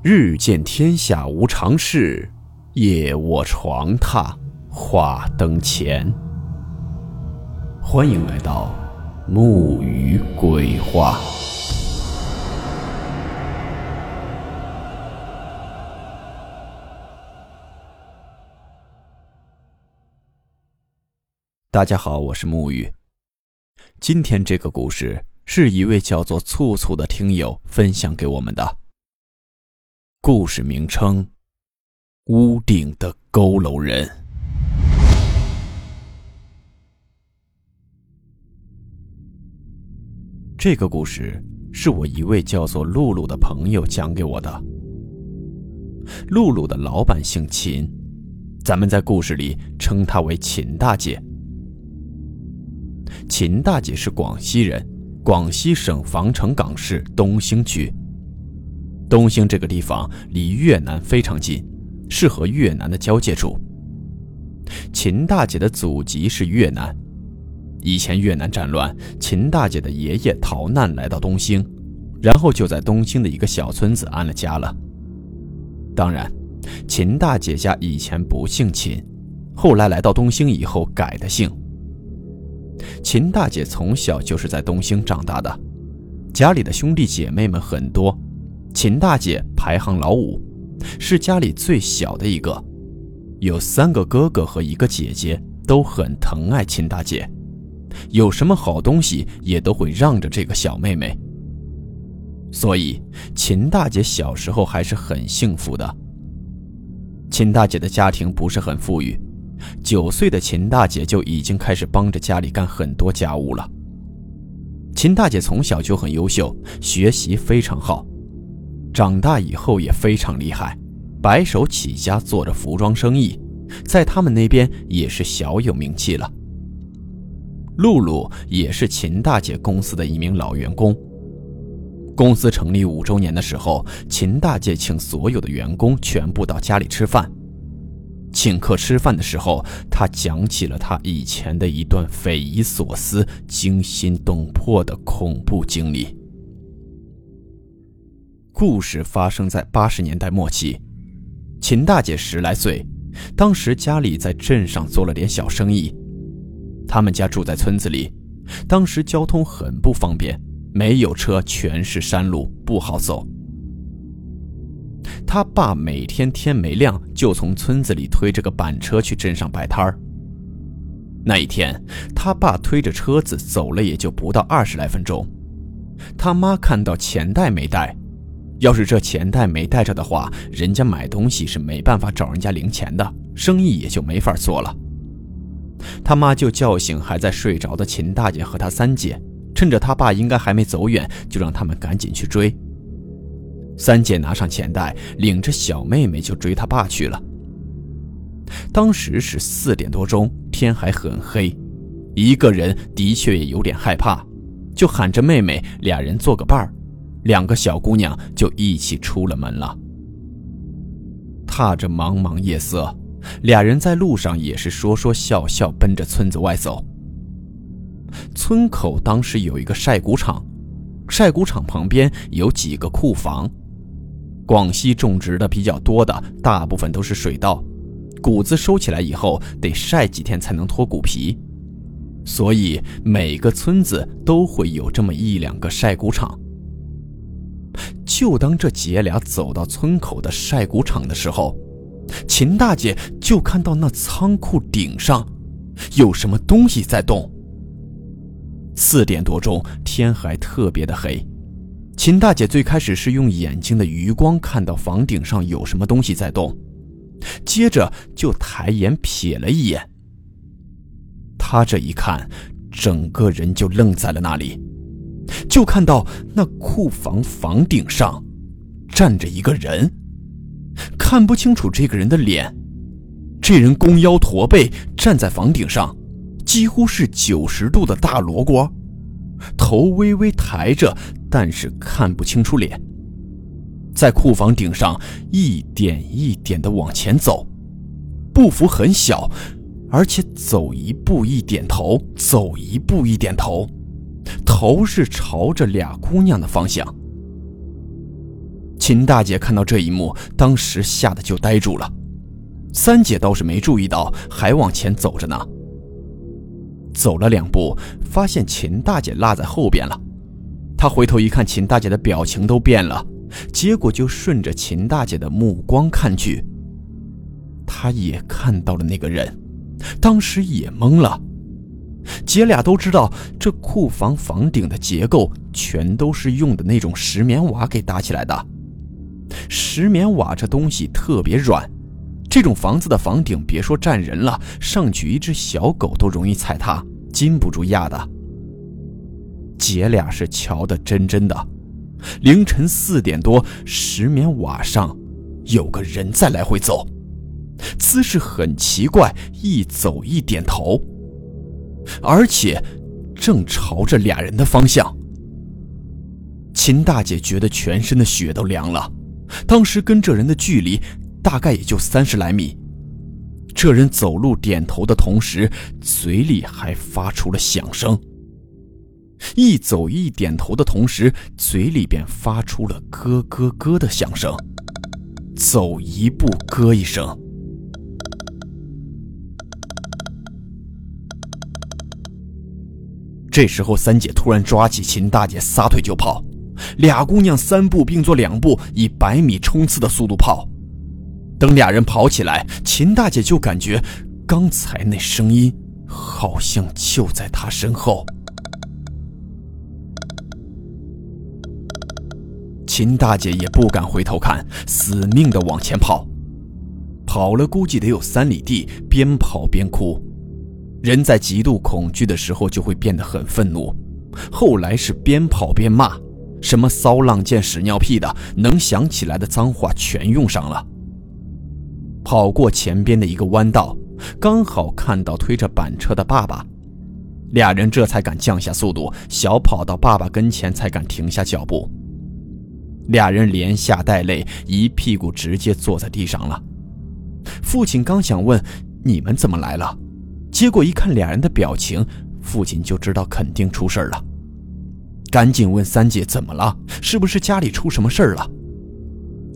日见天下无常事，夜卧床榻话灯前。欢迎来到木鱼鬼话。大家好，我是木鱼。今天这个故事是一位叫做醋醋的听友分享给我们的。故事名称：屋顶的佝偻人。这个故事是我一位叫做露露的朋友讲给我的。露露的老板姓秦，咱们在故事里称她为秦大姐。秦大姐是广西人，广西省防城港市东兴区。东兴这个地方离越南非常近，是和越南的交界处。秦大姐的祖籍是越南，以前越南战乱，秦大姐的爷爷逃难来到东兴，然后就在东兴的一个小村子安了家了。当然，秦大姐家以前不姓秦，后来来到东兴以后改的姓。秦大姐从小就是在东兴长大的，家里的兄弟姐妹们很多。秦大姐排行老五，是家里最小的一个，有三个哥哥和一个姐姐，都很疼爱秦大姐，有什么好东西也都会让着这个小妹妹。所以秦大姐小时候还是很幸福的。秦大姐的家庭不是很富裕，九岁的秦大姐就已经开始帮着家里干很多家务了。秦大姐从小就很优秀，学习非常好。长大以后也非常厉害，白手起家做着服装生意，在他们那边也是小有名气了。露露也是秦大姐公司的一名老员工。公司成立五周年的时候，秦大姐请所有的员工全部到家里吃饭。请客吃饭的时候，她讲起了她以前的一段匪夷所思、惊心动魄的恐怖经历。故事发生在八十年代末期，秦大姐十来岁，当时家里在镇上做了点小生意，他们家住在村子里，当时交通很不方便，没有车，全是山路，不好走。他爸每天天没亮就从村子里推着个板车去镇上摆摊儿。那一天，他爸推着车子走了也就不到二十来分钟，他妈看到钱袋没带。要是这钱袋没带着的话，人家买东西是没办法找人家零钱的，生意也就没法做了。他妈就叫醒还在睡着的秦大姐和她三姐，趁着他爸应该还没走远，就让他们赶紧去追。三姐拿上钱袋，领着小妹妹就追他爸去了。当时是四点多钟，天还很黑，一个人的确也有点害怕，就喊着妹妹，俩人做个伴儿。两个小姑娘就一起出了门了。踏着茫茫夜色，俩人在路上也是说说笑笑，奔着村子外走。村口当时有一个晒谷场，晒谷场旁边有几个库房。广西种植的比较多的，大部分都是水稻，谷子收起来以后得晒几天才能脱谷皮，所以每个村子都会有这么一两个晒谷场。就当这姐俩走到村口的晒谷场的时候，秦大姐就看到那仓库顶上有什么东西在动。四点多钟，天还特别的黑，秦大姐最开始是用眼睛的余光看到房顶上有什么东西在动，接着就抬眼瞥了一眼。她这一看，整个人就愣在了那里。就看到那库房房顶上站着一个人，看不清楚这个人的脸。这人弓腰驼背站在房顶上，几乎是九十度的大罗锅，头微微抬着，但是看不清楚脸。在库房顶上一点一点的往前走，步幅很小，而且走一步一点头，走一步一点头。头是朝着俩姑娘的方向。秦大姐看到这一幕，当时吓得就呆住了。三姐倒是没注意到，还往前走着呢。走了两步，发现秦大姐落在后边了。她回头一看，秦大姐的表情都变了，结果就顺着秦大姐的目光看去，她也看到了那个人，当时也懵了。姐俩都知道，这库房房顶的结构全都是用的那种石棉瓦给搭起来的。石棉瓦这东西特别软，这种房子的房顶别说站人了，上去一只小狗都容易踩塌，禁不住压的。姐俩是瞧得真真的，凌晨四点多，石棉瓦上有个人在来回走，姿势很奇怪，一走一点头。而且，正朝着俩人的方向。秦大姐觉得全身的血都凉了。当时跟这人的距离大概也就三十来米。这人走路点头的同时，嘴里还发出了响声。一走一点头的同时，嘴里便发出了咯咯咯的响声。走一步咯一声。这时候，三姐突然抓起秦大姐，撒腿就跑。俩姑娘三步并作两步，以百米冲刺的速度跑。等俩人跑起来，秦大姐就感觉刚才那声音好像就在她身后。秦大姐也不敢回头看，死命的往前跑。跑了估计得有三里地，边跑边哭。人在极度恐惧的时候就会变得很愤怒，后来是边跑边骂，什么骚浪贱、屎尿屁的，能想起来的脏话全用上了。跑过前边的一个弯道，刚好看到推着板车的爸爸，俩人这才敢降下速度，小跑到爸爸跟前才敢停下脚步。俩人连吓带累，一屁股直接坐在地上了。父亲刚想问：“你们怎么来了？”结果一看俩人的表情，父亲就知道肯定出事了，赶紧问三姐怎么了，是不是家里出什么事了？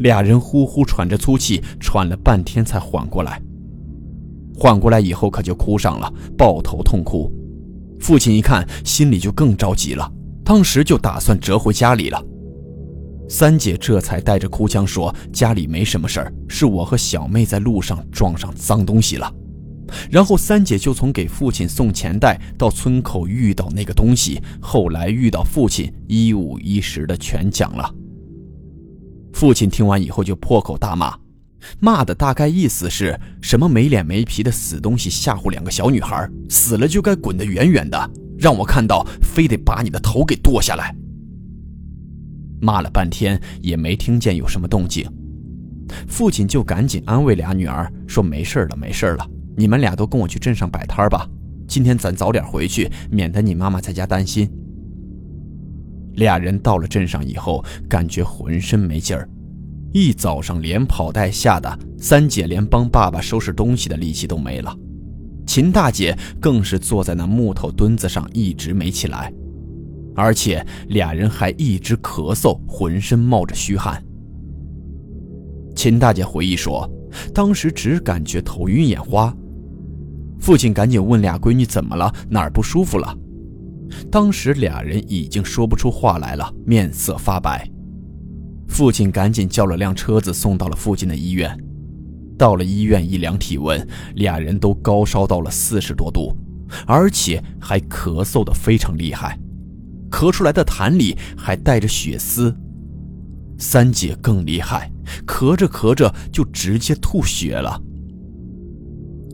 俩人呼呼喘着粗气，喘了半天才缓过来。缓过来以后可就哭上了，抱头痛哭。父亲一看，心里就更着急了，当时就打算折回家里了。三姐这才带着哭腔说：“家里没什么事儿，是我和小妹在路上撞上脏东西了。”然后三姐就从给父亲送钱袋到村口遇到那个东西，后来遇到父亲，一五一十的全讲了。父亲听完以后就破口大骂，骂的大概意思是什么没脸没皮的死东西，吓唬两个小女孩，死了就该滚得远远的，让我看到非得把你的头给剁下来。骂了半天也没听见有什么动静，父亲就赶紧安慰俩女儿说没事了，没事了。你们俩都跟我去镇上摆摊吧，今天咱早点回去，免得你妈妈在家担心。俩人到了镇上以后，感觉浑身没劲儿，一早上连跑带吓的，三姐连帮爸爸收拾东西的力气都没了，秦大姐更是坐在那木头墩子上一直没起来，而且俩人还一直咳嗽，浑身冒着虚汗。秦大姐回忆说，当时只感觉头晕眼花。父亲赶紧问俩闺女怎么了，哪儿不舒服了？当时俩人已经说不出话来了，面色发白。父亲赶紧叫了辆车子送到了附近的医院。到了医院一量体温，俩人都高烧到了四十多度，而且还咳嗽的非常厉害，咳出来的痰里还带着血丝。三姐更厉害，咳着咳着就直接吐血了。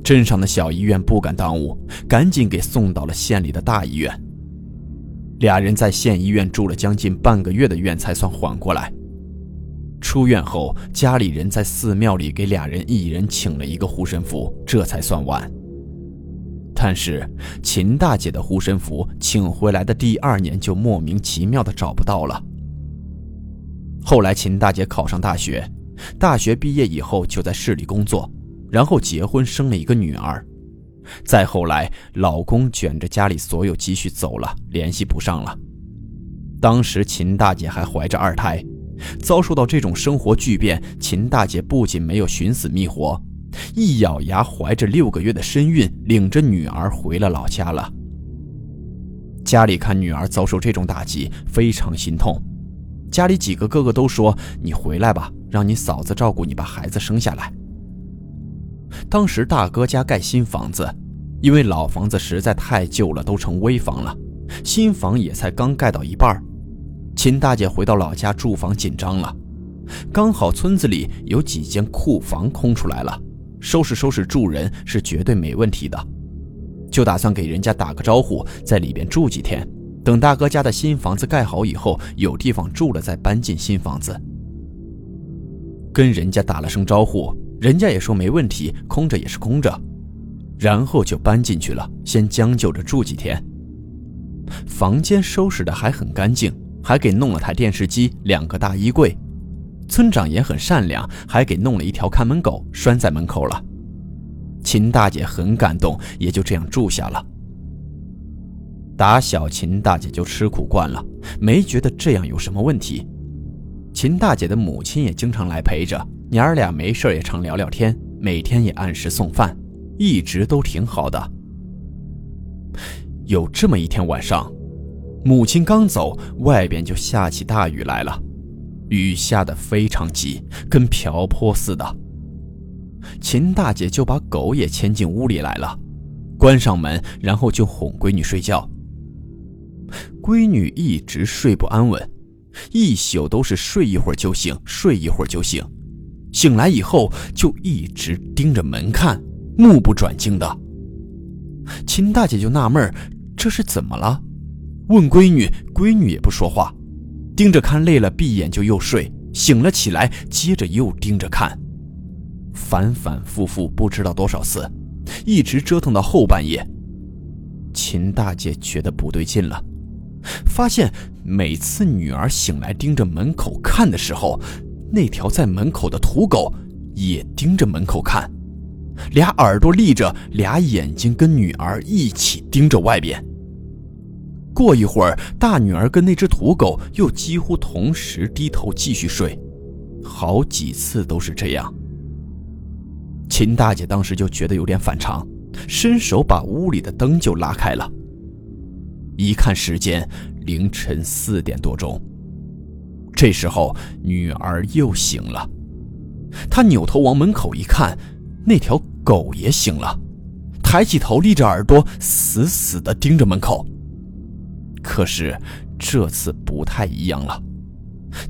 镇上的小医院不敢耽误，赶紧给送到了县里的大医院。俩人在县医院住了将近半个月的院，才算缓过来。出院后，家里人在寺庙里给俩人一人请了一个护身符，这才算完。但是秦大姐的护身符请回来的第二年，就莫名其妙的找不到了。后来秦大姐考上大学，大学毕业以后就在市里工作。然后结婚生了一个女儿，再后来老公卷着家里所有积蓄走了，联系不上了。当时秦大姐还怀着二胎，遭受到这种生活巨变，秦大姐不仅没有寻死觅活，一咬牙，怀着六个月的身孕，领着女儿回了老家了。家里看女儿遭受这种打击，非常心痛。家里几个哥哥都说：“你回来吧，让你嫂子照顾你，把孩子生下来。”当时大哥家盖新房子，因为老房子实在太旧了，都成危房了，新房也才刚盖到一半。秦大姐回到老家住房紧张了，刚好村子里有几间库房空出来了，收拾收拾住人是绝对没问题的。就打算给人家打个招呼，在里边住几天，等大哥家的新房子盖好以后，有地方住了再搬进新房子。跟人家打了声招呼，人家也说没问题，空着也是空着，然后就搬进去了，先将就着住几天。房间收拾的还很干净，还给弄了台电视机、两个大衣柜。村长也很善良，还给弄了一条看门狗拴在门口了。秦大姐很感动，也就这样住下了。打小秦大姐就吃苦惯了，没觉得这样有什么问题。秦大姐的母亲也经常来陪着，娘儿俩没事也常聊聊天，每天也按时送饭，一直都挺好的。有这么一天晚上，母亲刚走，外边就下起大雨来了，雨下得非常急，跟瓢泼似的。秦大姐就把狗也牵进屋里来了，关上门，然后就哄闺女睡觉。闺女一直睡不安稳，一宿都是睡一会儿就醒，睡一会儿就醒，醒来以后就一直盯着门看，目不转睛的。秦大姐就纳闷这是怎么了？问闺女，闺女也不说话，盯着看累了，闭眼就又睡，醒了起来，接着又盯着看。反反复复不知道多少次，一直折腾到后半夜。秦大姐觉得不对劲了，发现每次女儿醒来盯着门口看的时候，那条在门口的土狗也盯着门口看，俩耳朵立着，俩眼睛跟女儿一起盯着外边。过一会儿，大女儿跟那只土狗又几乎同时低头继续睡，好几次都是这样。秦大姐当时就觉得有点反常，伸手把屋里的灯就拉开了。一看时间，凌晨四点多钟。这时候女儿又醒了，她扭头往门口一看，那条狗也醒了，抬起头，立着耳朵，死死地盯着门口。可是这次不太一样了，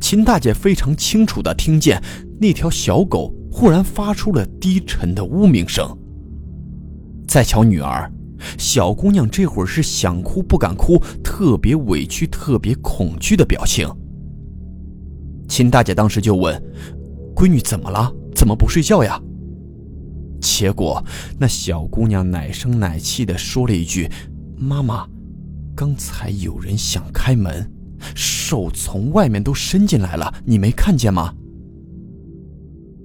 秦大姐非常清楚地听见那条小狗。忽然发出了低沉的呜鸣声。再瞧女儿，小姑娘这会儿是想哭不敢哭，特别委屈、特别恐惧的表情。秦大姐当时就问：“闺女怎么了？怎么不睡觉呀？”结果那小姑娘奶声奶气的说了一句：“妈妈，刚才有人想开门，手从外面都伸进来了，你没看见吗？”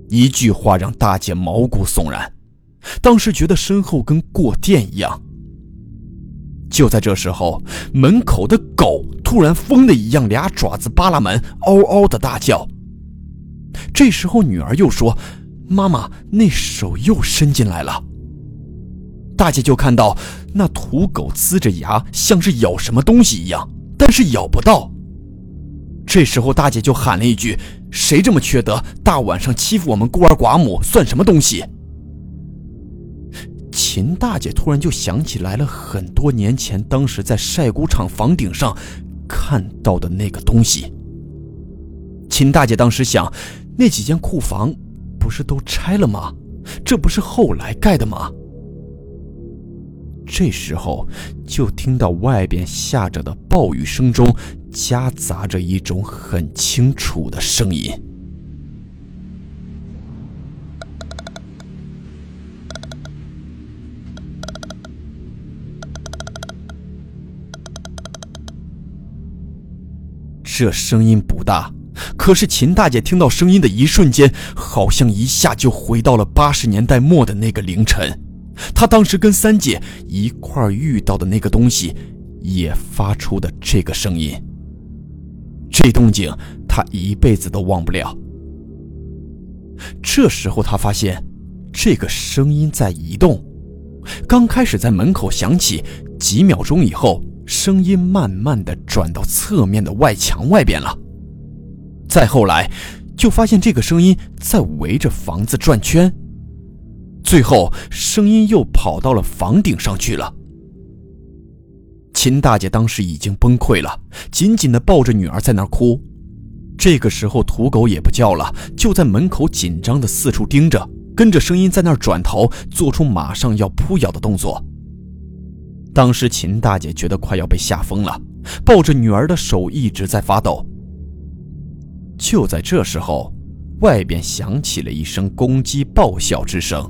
一句话让大姐毛骨悚然，当时觉得身后跟过电一样。就在这时候，门口的狗突然疯的一样，俩爪子扒拉门，嗷嗷的大叫。这时候女儿又说：“妈妈，那手又伸进来了。”大姐就看到那土狗呲着牙，像是咬什么东西一样，但是咬不到。这时候大姐就喊了一句。谁这么缺德？大晚上欺负我们孤儿寡母，算什么东西？秦大姐突然就想起来了很多年前，当时在晒谷场房顶上看到的那个东西。秦大姐当时想，那几间库房不是都拆了吗？这不是后来盖的吗？这时候，就听到外边下着的暴雨声中，夹杂着一种很清楚的声音。这声音不大，可是秦大姐听到声音的一瞬间，好像一下就回到了八十年代末的那个凌晨。她当时跟三姐一块遇到的那个东西，也发出的这个声音。这动静他一辈子都忘不了。这时候，他发现这个声音在移动，刚开始在门口响起，几秒钟以后，声音慢慢的转到侧面的外墙外边了。再后来，就发现这个声音在围着房子转圈，最后声音又跑到了房顶上去了。秦大姐当时已经崩溃了，紧紧的抱着女儿在那哭。这个时候，土狗也不叫了，就在门口紧张的四处盯着，跟着声音在那儿转头，做出马上要扑咬的动作。当时秦大姐觉得快要被吓疯了，抱着女儿的手一直在发抖。就在这时候，外边响起了一声公鸡爆笑之声，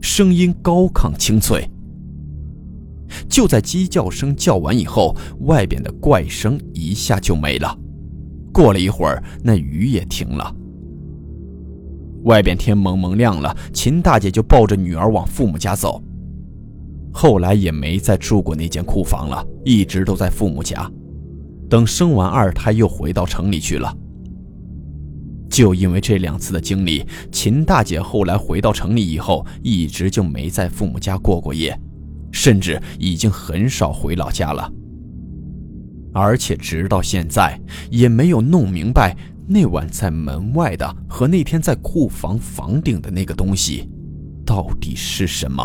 声音高亢清脆。就在鸡叫声叫完以后，外边的怪声一下就没了。过了一会儿，那雨也停了。外边天蒙蒙亮了，秦大姐就抱着女儿往父母家走。后来也没再住过那间库房了，一直都在父母家。等生完二胎，又回到城里去了。就因为这两次的经历，秦大姐后来回到城里以后，一直就没在父母家过过夜。甚至已经很少回老家了，而且直到现在也没有弄明白那晚在门外的和那天在库房房顶的那个东西到底是什么。